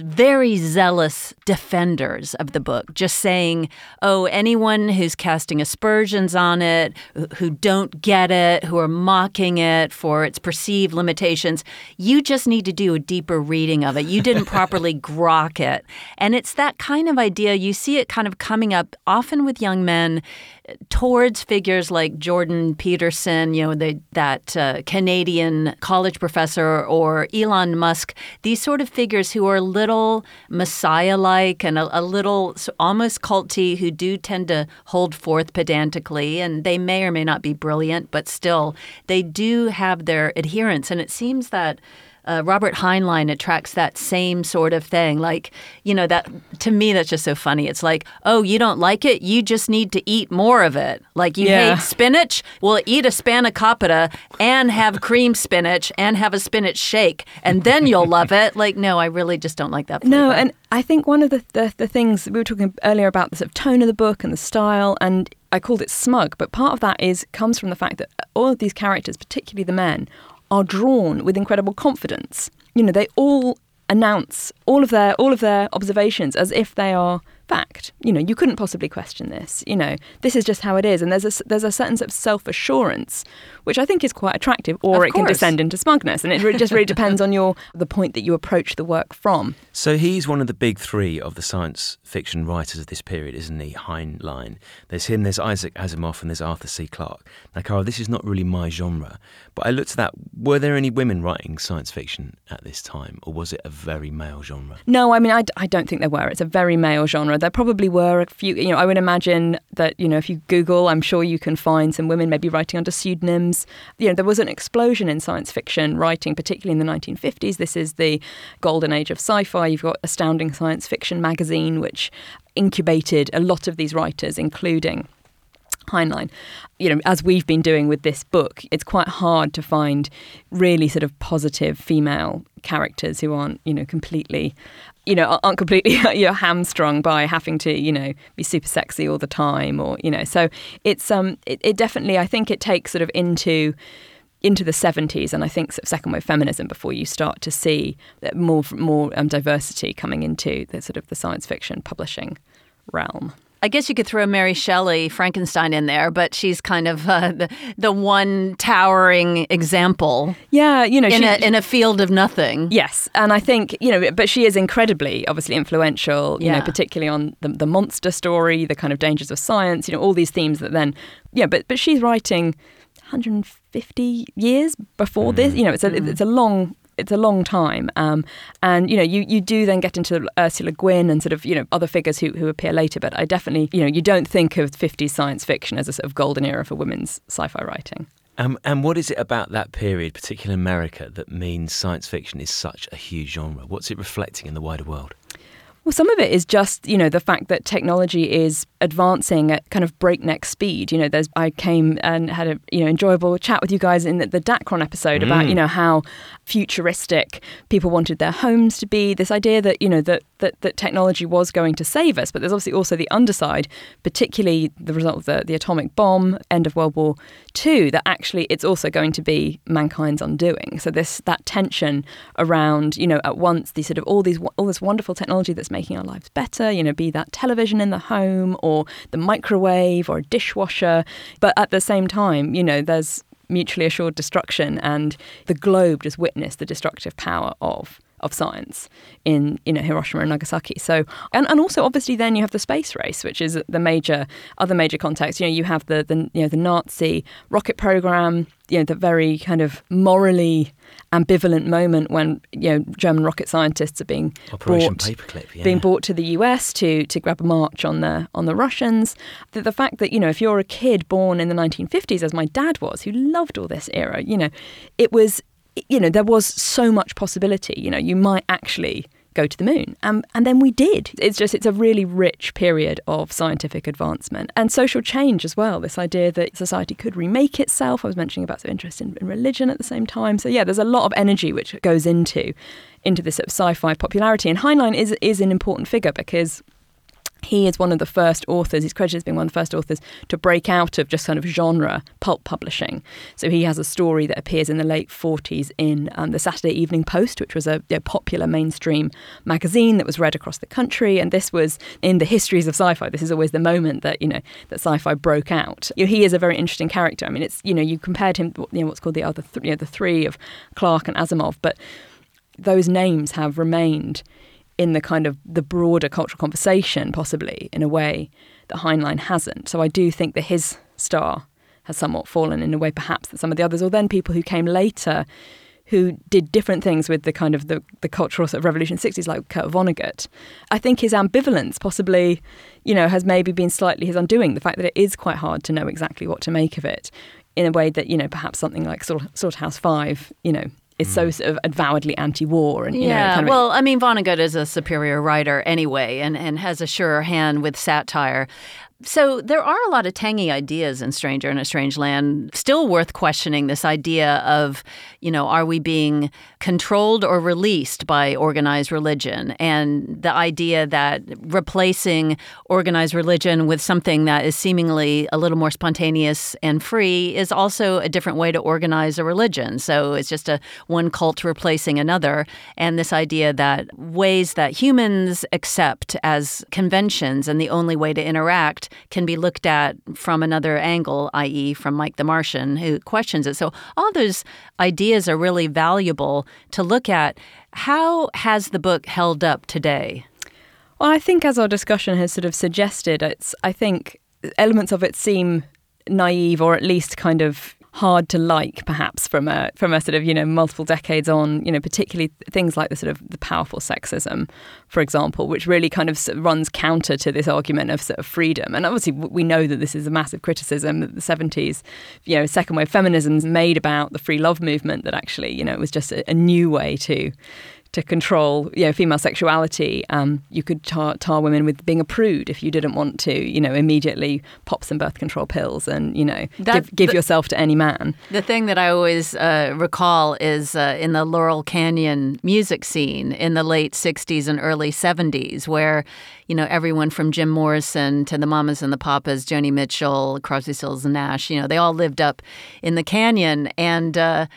very zealous defenders of the book, just saying, oh, anyone who's casting aspersions on it, who- don't get it, who are mocking it for its perceived limitations, you just need to do a deeper reading of it. You didn't properly grok it. And it's that kind of idea. You see it kind of coming up often with young men towards figures like Jordan Peterson, you know, the, that uh, Canadian college professor, or Elon Musk, these sort of figures who are a little messiah like and a, a little almost culty, who do tend to hold forth pedantically, and they may or may not be brilliant, but still, they do have their adherents. And it seems that uh, Robert Heinlein attracts that same sort of thing. Like, you know, that to me, that's just so funny. It's like, oh, you don't like it? You just need to eat more of it. Like, you Yeah. hate spinach? Well, eat a spanakopita and have cream spinach and have a spinach shake, and then you'll love it. Like, no, I really just don't like that. No, and I think one of the, the, the things we were talking earlier about the sort of tone of the book and the style, and I called it smug, but part of that is comes from the fact that all of these characters, particularly the men, are drawn with incredible confidence. You know, they all announce all of their all of their observations as if they are fact. You know, you couldn't possibly question this. You know, this is just how it is, and there's a there's a certain sort of self assurance, which I think is quite attractive, or Of it can descend into smugness, and it just really depends on your the point that you approach the work from. So he's one of the big three of the science fiction writers of this period, isn't he? Heinlein. There's him, there's Isaac Asimov, and there's Arthur C. Clarke. Now, Cara, this is not really my genre, but I looked at that. Were there any women writing science fiction at this time, or was it a very male genre? No, I mean, I, d- I don't think there were. It's a very male genre. There probably were a few, you know, I would imagine that, you know, if you Google, I'm sure you can find some women maybe writing under pseudonyms. You know, there was an explosion in science fiction writing, particularly in the 1950s. This is the golden age of sci fi. You've got Astounding Science Fiction magazine, which incubated a lot of these writers, including Heinlein. You know, as we've been doing with this book, it's quite hard to find really sort of positive female characters who aren't, you know, completely, you know, aren't completely you're hamstrung by having to, you know, be super sexy all the time, or you know. So it's um, it, it definitely, I think, it takes sort of into into the 70s and I think sort of second wave feminism before you start to see more more um, diversity coming into the sort of the science fiction publishing realm. I guess you could throw Mary Shelley, Frankenstein in there, but she's kind of uh, the, the one towering example Yeah, you know, in she- a, in a field of nothing. Yes, and I think you know, but she is incredibly, obviously influential. You know, Yeah. particularly on the, the monster story, the kind of dangers of science. You know, all these themes that then, yeah. But but she's writing 150 years before this. You know, it's a it's a long it's a long time. Um, and you know, you, you do then get into Ursula Guin and sort of you know other figures who, who appear later. But I definitely you know you don't think of 50s science fiction as a sort of golden era for women's sci-fi writing. Um, and what is it about that period, particularly in America, that means science fiction is such a huge genre? What's it reflecting in the wider world? Well, some of it is just, you know, the fact that technology is advancing at kind of breakneck speed. You know, there's I came and had a you know enjoyable chat with you guys in the, the Dacron episode mm. about you know how futuristic people wanted their homes to be. This idea that you know that, that that technology was going to save us, but there's obviously also the underside, particularly the result of the, the atomic bomb, end of World War II. That actually it's also going to be mankind's undoing. So this that tension around you know at once these sort of all these all this wonderful technology that's making our lives better, you know, be that television in the home or the microwave or a dishwasher. But at the same time, you know, there's mutually assured destruction and the globe just witnessed the destructive power of of science in you know Hiroshima and Nagasaki. So and, and also obviously then you have the space race, which is the major other major context. You know you have the, the you know the Nazi rocket program. You know the very kind of morally ambivalent moment when you know German rocket scientists are being Operation brought, Paperclip, yeah. being brought to the US to to grab a march on the on the Russians. The, the fact that you know if you're a kid born in the 1950s, as my dad was, who loved all this era, you know, it was you know, there was so much possibility. You know, you might actually go to the moon. Um, and then we did. It's just, it's a really rich period of scientific advancement and social change as well. This idea that society could remake itself. I was mentioning about some interest in, in religion at the same time. So yeah, there's a lot of energy which goes into into this sort of sci-fi popularity. And Heinlein is is an important figure because he is one of the first authors, he's credited as being one of the first authors to break out of just kind of genre pulp publishing. So he has a story that appears in the late 40s in um, the Saturday Evening Post, which was a, a, popular mainstream magazine that was read across the country. And this was in the histories of sci-fi. This is always the moment that, you know, that sci-fi broke out. You know, he is a very interesting character. I mean, it's, you know, you compared him, you know, what's called the other, th- you know, the three of Clarke and Asimov, but those names have remained in the kind of the broader cultural conversation, possibly in a way that Heinlein hasn't. So I do think that his star has somewhat fallen in a way, perhaps that some of the others, or then people who came later who did different things with the kind of the, the cultural sort of revolution 60s like Kurt Vonnegut. I think his ambivalence possibly, you know, has maybe been slightly his undoing, the fact that it is quite hard to know exactly what to make of it in a way that, you know, perhaps something like Slaughterhouse 5, you know, is so hmm. sort of avowedly anti-war and yeah. Know, kind of well, I mean, Vonnegut is a superior writer anyway, and and has a surer hand with satire. So there are a lot of tangy ideas in Stranger in a Strange Land. Still worth questioning this idea of, you know, are we being controlled or released by organized religion? And the idea that replacing organized religion with something that is seemingly a little more spontaneous and free is also a different way to organize a religion. So it's just a one cult replacing another. And this idea that ways that humans accept as conventions and the only way to interact can be looked at from another angle, i.e., from Mike the Martian, who questions it. So all those ideas are really valuable to look at. How has the book held up today? Well, I think as our discussion has sort of suggested, it's I think elements of it seem naive or at least kind of hard to like, perhaps from a from a sort of you know multiple decades on. You know, particularly things like the sort of the powerful sexism, for example, which really kind of runs counter to this argument of sort of freedom. And obviously, we know that this is a massive criticism that the seventies, you know, second wave feminism's made about the free love movement. That actually, you know, it was just a, a new way to to control, you know, female sexuality. Um, you could tar, tar women with being a prude if you didn't want to, you know, immediately pop some birth control pills and, you know, that, give, give the, yourself to any man. The thing that I always uh, recall is uh, in the Laurel Canyon music scene in the late 60s and early 70s, where, you know, everyone from Jim Morrison to the Mamas and the Papas, Joni Mitchell, Crosby, Stills, and Nash, you know, they all lived up in the canyon. And, uh,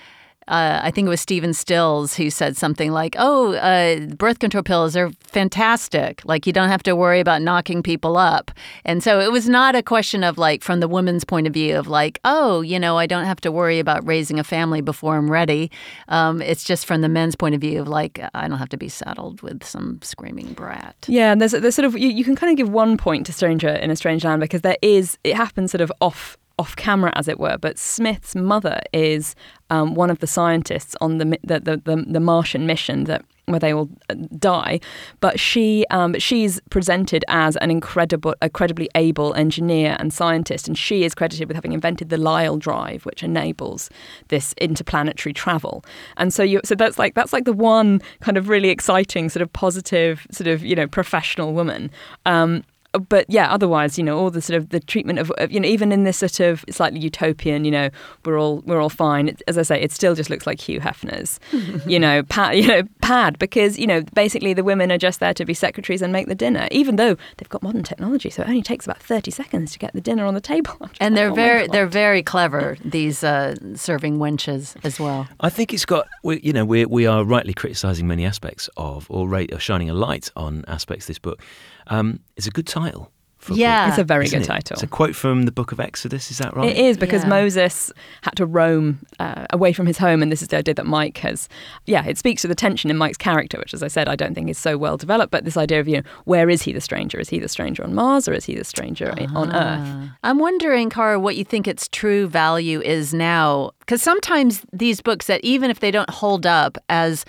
uh, I think it was Stephen Stills who said something like, "Oh, uh, birth control pills are fantastic. Like you don't have to worry about knocking people up." And so it was not a question of like from the woman's point of view of like, "Oh, you know, I don't have to worry about raising a family before I'm ready." Um, it's just from the men's point of view of like, I don't have to be saddled with some screaming brat. Yeah, and there's there's sort of you, you can kind of give one point to Stranger in a Strange Land because there is it happens sort of off off camera, as it were. But Smith's mother is um, one of the scientists on the, the, the, the, the Martian mission that where they all uh, die. But she um, she's presented as an incredible, incredibly able engineer and scientist, and she is credited with having invented the Lyle drive, which enables this interplanetary travel. And so you so that's like that's like the one kind of really exciting sort of positive sort of you know professional woman. Um, but yeah, otherwise, you know, all the sort of the treatment of, you know, even in this sort of slightly utopian, you know, we're all we're all fine. It, as I say, it still just looks like Hugh Hefner's, you know, pad, you know, pad because you know basically the women are just there to be secretaries and make the dinner, even though they've got modern technology, so it only takes about thirty seconds to get the dinner on the table. And they're oh very they're very clever these uh, serving wenches as well. I think it's got, we, you know, we we are rightly criticising many aspects of, or, ra- or shining a light on aspects of this book. Um, it's a good title. Yeah. book, It's a very isn't good it? title. It's a quote from the Book of Exodus. Is that right? It is because Yeah. Moses had to roam uh, away from his home, and this is the idea that Mike has. Yeah, it speaks to the tension in Mike's character, which, as I said, I don't think is so well developed. But this idea of you know, where is he the stranger? Is he the stranger on Mars, or is he the stranger i- on Earth? I'm wondering, Cara, what you think its true value is now. Because sometimes these books that even if they don't hold up as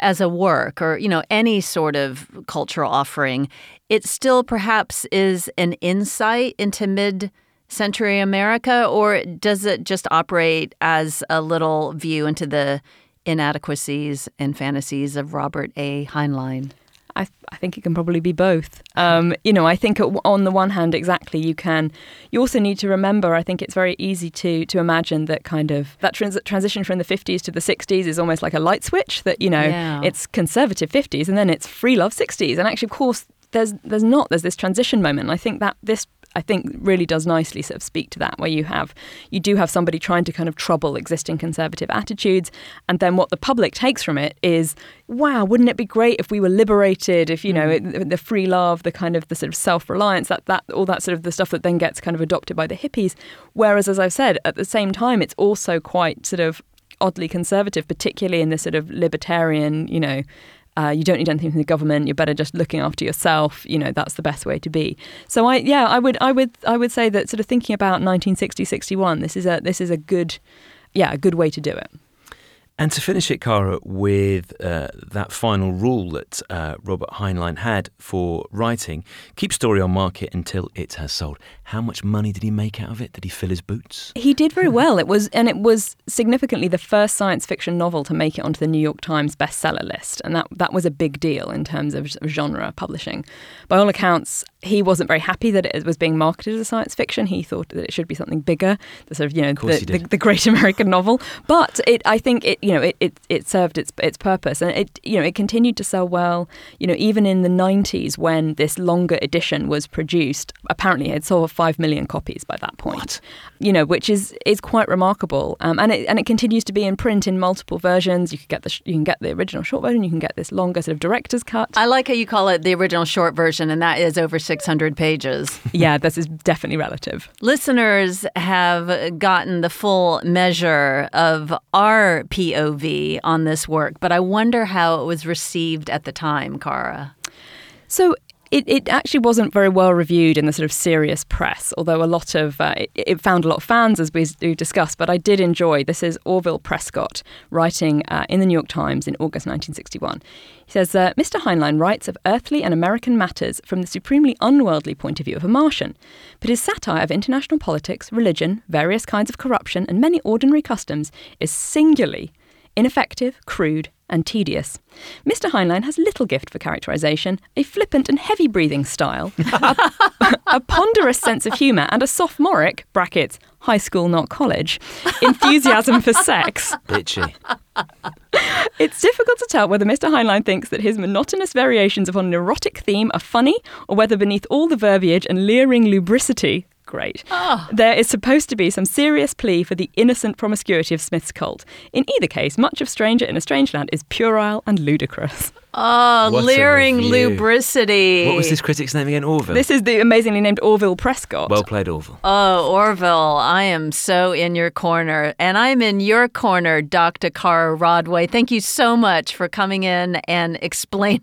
as a work or you know any sort of cultural offering, it still perhaps is an insight into mid century America, or does it just operate as a little view into the inadequacies and fantasies of Robert A. Heinlein? I, I think it can probably be both. Um, you know, I think on the one hand, exactly, you can. You also need to remember. I think it's very easy to to imagine that kind of that trans- transition from the fifties to the sixties is almost like a light switch. That you know, Yeah. it's conservative fifties and then it's free love sixties. And actually, of course, there's there's not. There's this transition moment. And I think that this I think really does nicely sort of speak to that, where you have you do have somebody trying to kind of trouble existing conservative attitudes, and then what the public takes from it is, wow, wouldn't it be great if we were liberated? If you know mm. it, the free love, the kind of the sort of self reliance, that that all that sort of the stuff that then gets kind of adopted by the hippies. Whereas, as I've said, at the same time, it's also quite sort of oddly conservative, particularly in the sort of libertarian, you know. Uh, you don't need anything from the government. You're better just looking after yourself. You know that's the best way to be. So I, yeah, I would, I would, I would say that sort of thinking about 1960, 61. This is a, this is a good, yeah, a good way to do it. And to finish it, Cara, with uh, that final rule that uh, Robert Heinlein had for writing keep story on market until it has sold. How much money did he make out of it? Did he fill his boots? He did very well. It was, and it was significantly the first science fiction novel to make it onto the New York Times bestseller list, and that that was a big deal in terms of genre publishing. By all accounts, he wasn't very happy that it was being marketed as a science fiction. He thought that it should be something bigger, the sort of you know course the, the, the great American novel. But it, I think it, you know, it, it, it served its its purpose, and it you know it continued to sell well. You know, even in the '90s when this longer edition was produced, apparently it sold five million copies by that point. what? You know, which is is quite remarkable, um, and it and it continues to be in print in multiple versions. You can get the sh- you can get the original short version, you can get this longer sort of director's cut. I like how you call it the original short version, and that is over 600 pages. yeah, this is definitely relative. Listeners have gotten the full measure of our POV on this work, but I wonder how it was received at the time, Cara. So it, it actually wasn't very well reviewed in the sort of serious press, although a lot of uh, it, it found a lot of fans as we do discuss. But I did enjoy. This is Orville Prescott writing uh, in the New York Times in August 1961. He says, uh, Mr. Heinlein writes of earthly and American matters from the supremely unworldly point of view of a Martian, but his satire of international politics, religion, various kinds of corruption, and many ordinary customs is singularly ineffective, crude, and tedious. Mr. Heinlein has little gift for characterization, a flippant and heavy breathing style, a, a ponderous sense of humour, and a sophomoric brackets high school not college enthusiasm for sex. Bitchy. It's difficult to tell whether Mr. Heinlein thinks that his monotonous variations upon an erotic theme are funny, or whether beneath all the verbiage and leering lubricity, great, ah. there is supposed to be some serious plea for the innocent promiscuity of Smith's cult. In either case, much of Stranger in a Strange Land is puerile and ludicrous. Oh, What leering lubricity. What was this critic's name again? Orville. This is the amazingly named Orville Prescott. well played, Orville. Oh, Orville, I am so in your corner. And I'm in your corner, Dr. Cara Rodway. Thank you so much for coming in and explaining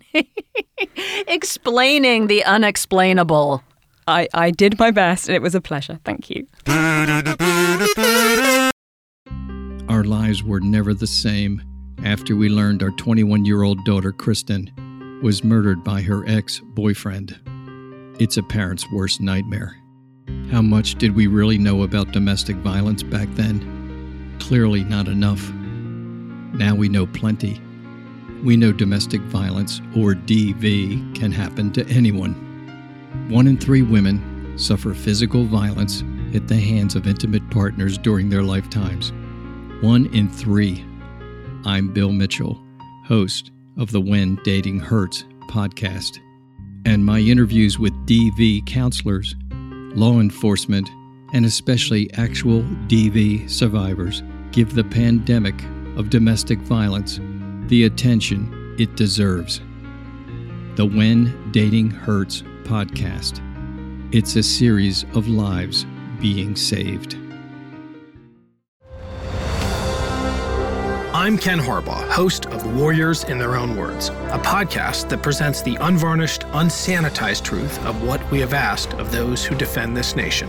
explaining the unexplainable. I, I did my best and it was a pleasure. Thank you. Our lives were never the same after we learned our 21 year old daughter, Kristen, was murdered by her ex boyfriend. It's a parent's worst nightmare. How much did we really know about domestic violence back then? Clearly not enough. Now we know plenty. We know domestic violence, or DV, can happen to anyone. One in three women suffer physical violence at the hands of intimate partners during their lifetimes. One in three. I'm Bill Mitchell, host of the When Dating Hurts podcast. And my interviews with DV counselors, law enforcement, and especially actual DV survivors give the pandemic of domestic violence the attention it deserves. The When Dating Hurts podcast. It's a series of lives being saved. I'm Ken Harbaugh, host of Warriors in Their Own Words, a podcast that presents the unvarnished, unsanitized truth of what we have asked of those who defend this nation.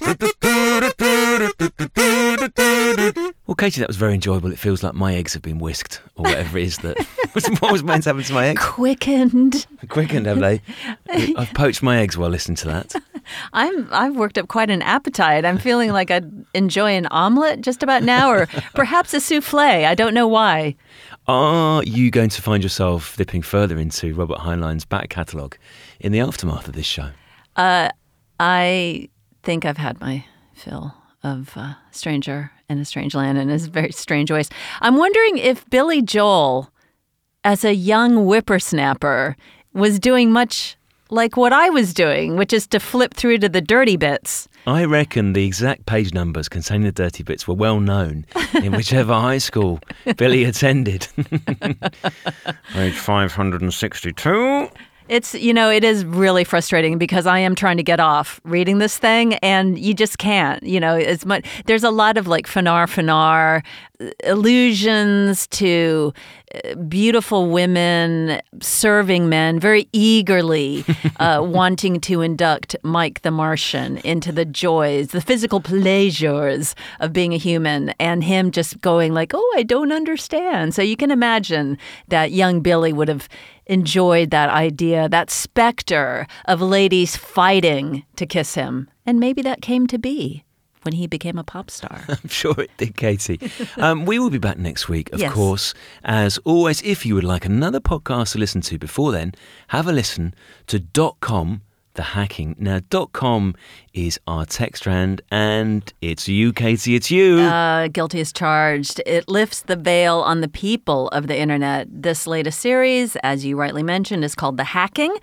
Well, Katie, that was very enjoyable. It feels like my eggs have been whisked, or whatever it is that. what was meant to happen to my eggs? Quickened. Quickened, have they? I've poached my eggs while listening to that. I'm I've worked up quite an appetite. I'm feeling like I'd enjoy an omelet just about now, or perhaps a souffle. I don't know why. Are you going to find yourself dipping further into Robert Heinlein's back catalogue in the aftermath of this show? Uh, I think I've had my fill of uh, Stranger in a Strange Land in his very strange ways. I'm wondering if Billy Joel, as a young whippersnapper, was doing much like what I was doing, which is to flip through to the dirty bits. I reckon the exact page numbers containing the dirty bits were well known in whichever high school Billy attended. Page 562. It's, you know, it is really frustrating because I am trying to get off reading this thing and you just can't, you know, as much. There's a lot of like fanar fanar allusions to uh, beautiful women serving men very eagerly, uh, wanting to induct Mike the Martian into the joys, the physical pleasures of being a human, and him just going like, "Oh, I don't understand." So you can imagine that young Billy would have enjoyed that idea, that specter of ladies fighting to kiss him, and maybe that came to be when he became a pop star. I'm sure it did, Katie. Um, we will be back next week, of Yes. course. As always, if you would like another podcast to listen to before then, have a listen to dot .com, the hacking. Now, dot .com is our tech strand, and it's you, Katie, it's you. Uh, guilty as charged. It lifts the veil on the people of the internet. This latest series, as you rightly mentioned, is called The Hacking,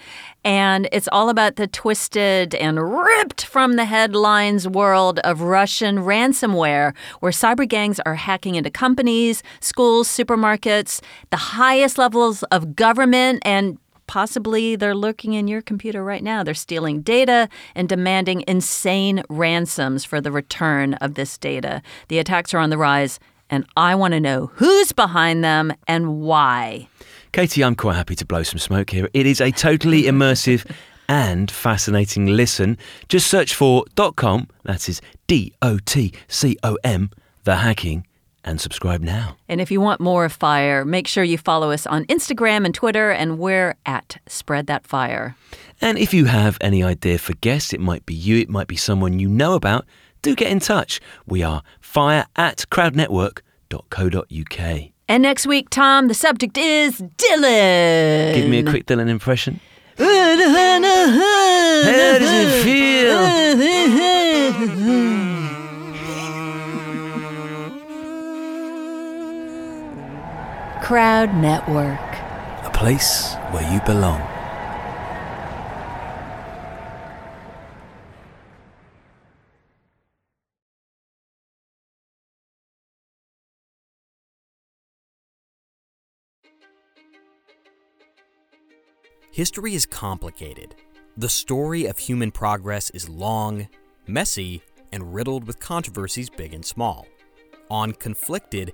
and it's all about the twisted and ripped from the headlines world of Russian ransomware, where cyber gangs are hacking into companies, schools, supermarkets, the highest levels of government, and Possibly they're lurking in your computer right now. They're stealing data and demanding insane ransoms for the return of this data. The attacks are on the rise, and I want to know who's behind them and why. Katie, I'm quite happy to blow some smoke here. It is a totally immersive and fascinating listen. Just search for .com, that is D-O-T-C-O-M, the hacking, and subscribe now. And if you want more of Fire, make sure you follow us on Instagram and Twitter, and we're at Spread That Fire. And if you have any idea for guests, it might be you, it might be someone you know about, do get in touch. We are fire at crowdnetwork.co.uk. And next week, Tom, the subject is Dylan. Give me a quick Dylan impression. How does it Crowd Network, a place where you belong. History is complicated. The story of human progress is long, messy, and riddled with controversies big and small. On Conflicted,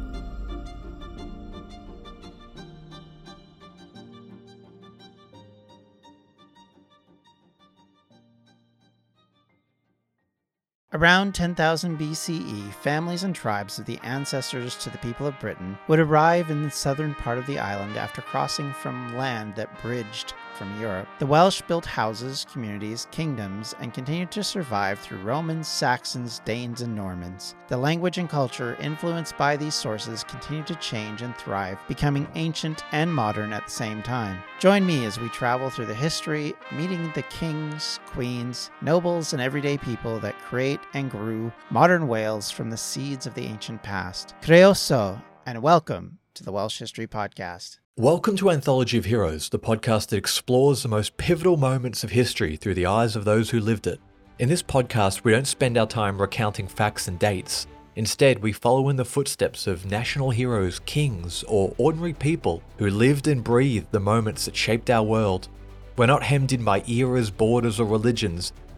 Around 10,000 BCE, families and tribes of the ancestors to the people of Britain would arrive in the southern part of the island after crossing from land that bridged from Europe. The Welsh built houses, communities, kingdoms, and continued to survive through Romans, Saxons, Danes, and Normans. The language and culture influenced by these sources continued to change and thrive, becoming ancient and modern at the same time. Join me as we travel through the history, meeting the kings, queens, nobles, and everyday people that create and grew modern Wales from the seeds of the ancient past. Croeso, and welcome to the Welsh History Podcast. Welcome to Anthology of Heroes, the podcast that explores the most pivotal moments of history through the eyes of those who lived it. In this podcast, we don't spend our time recounting facts and dates. Instead, we follow in the footsteps of national heroes, kings, or ordinary people who lived and breathed the moments that shaped our world. We're not hemmed in by eras, borders, or religions.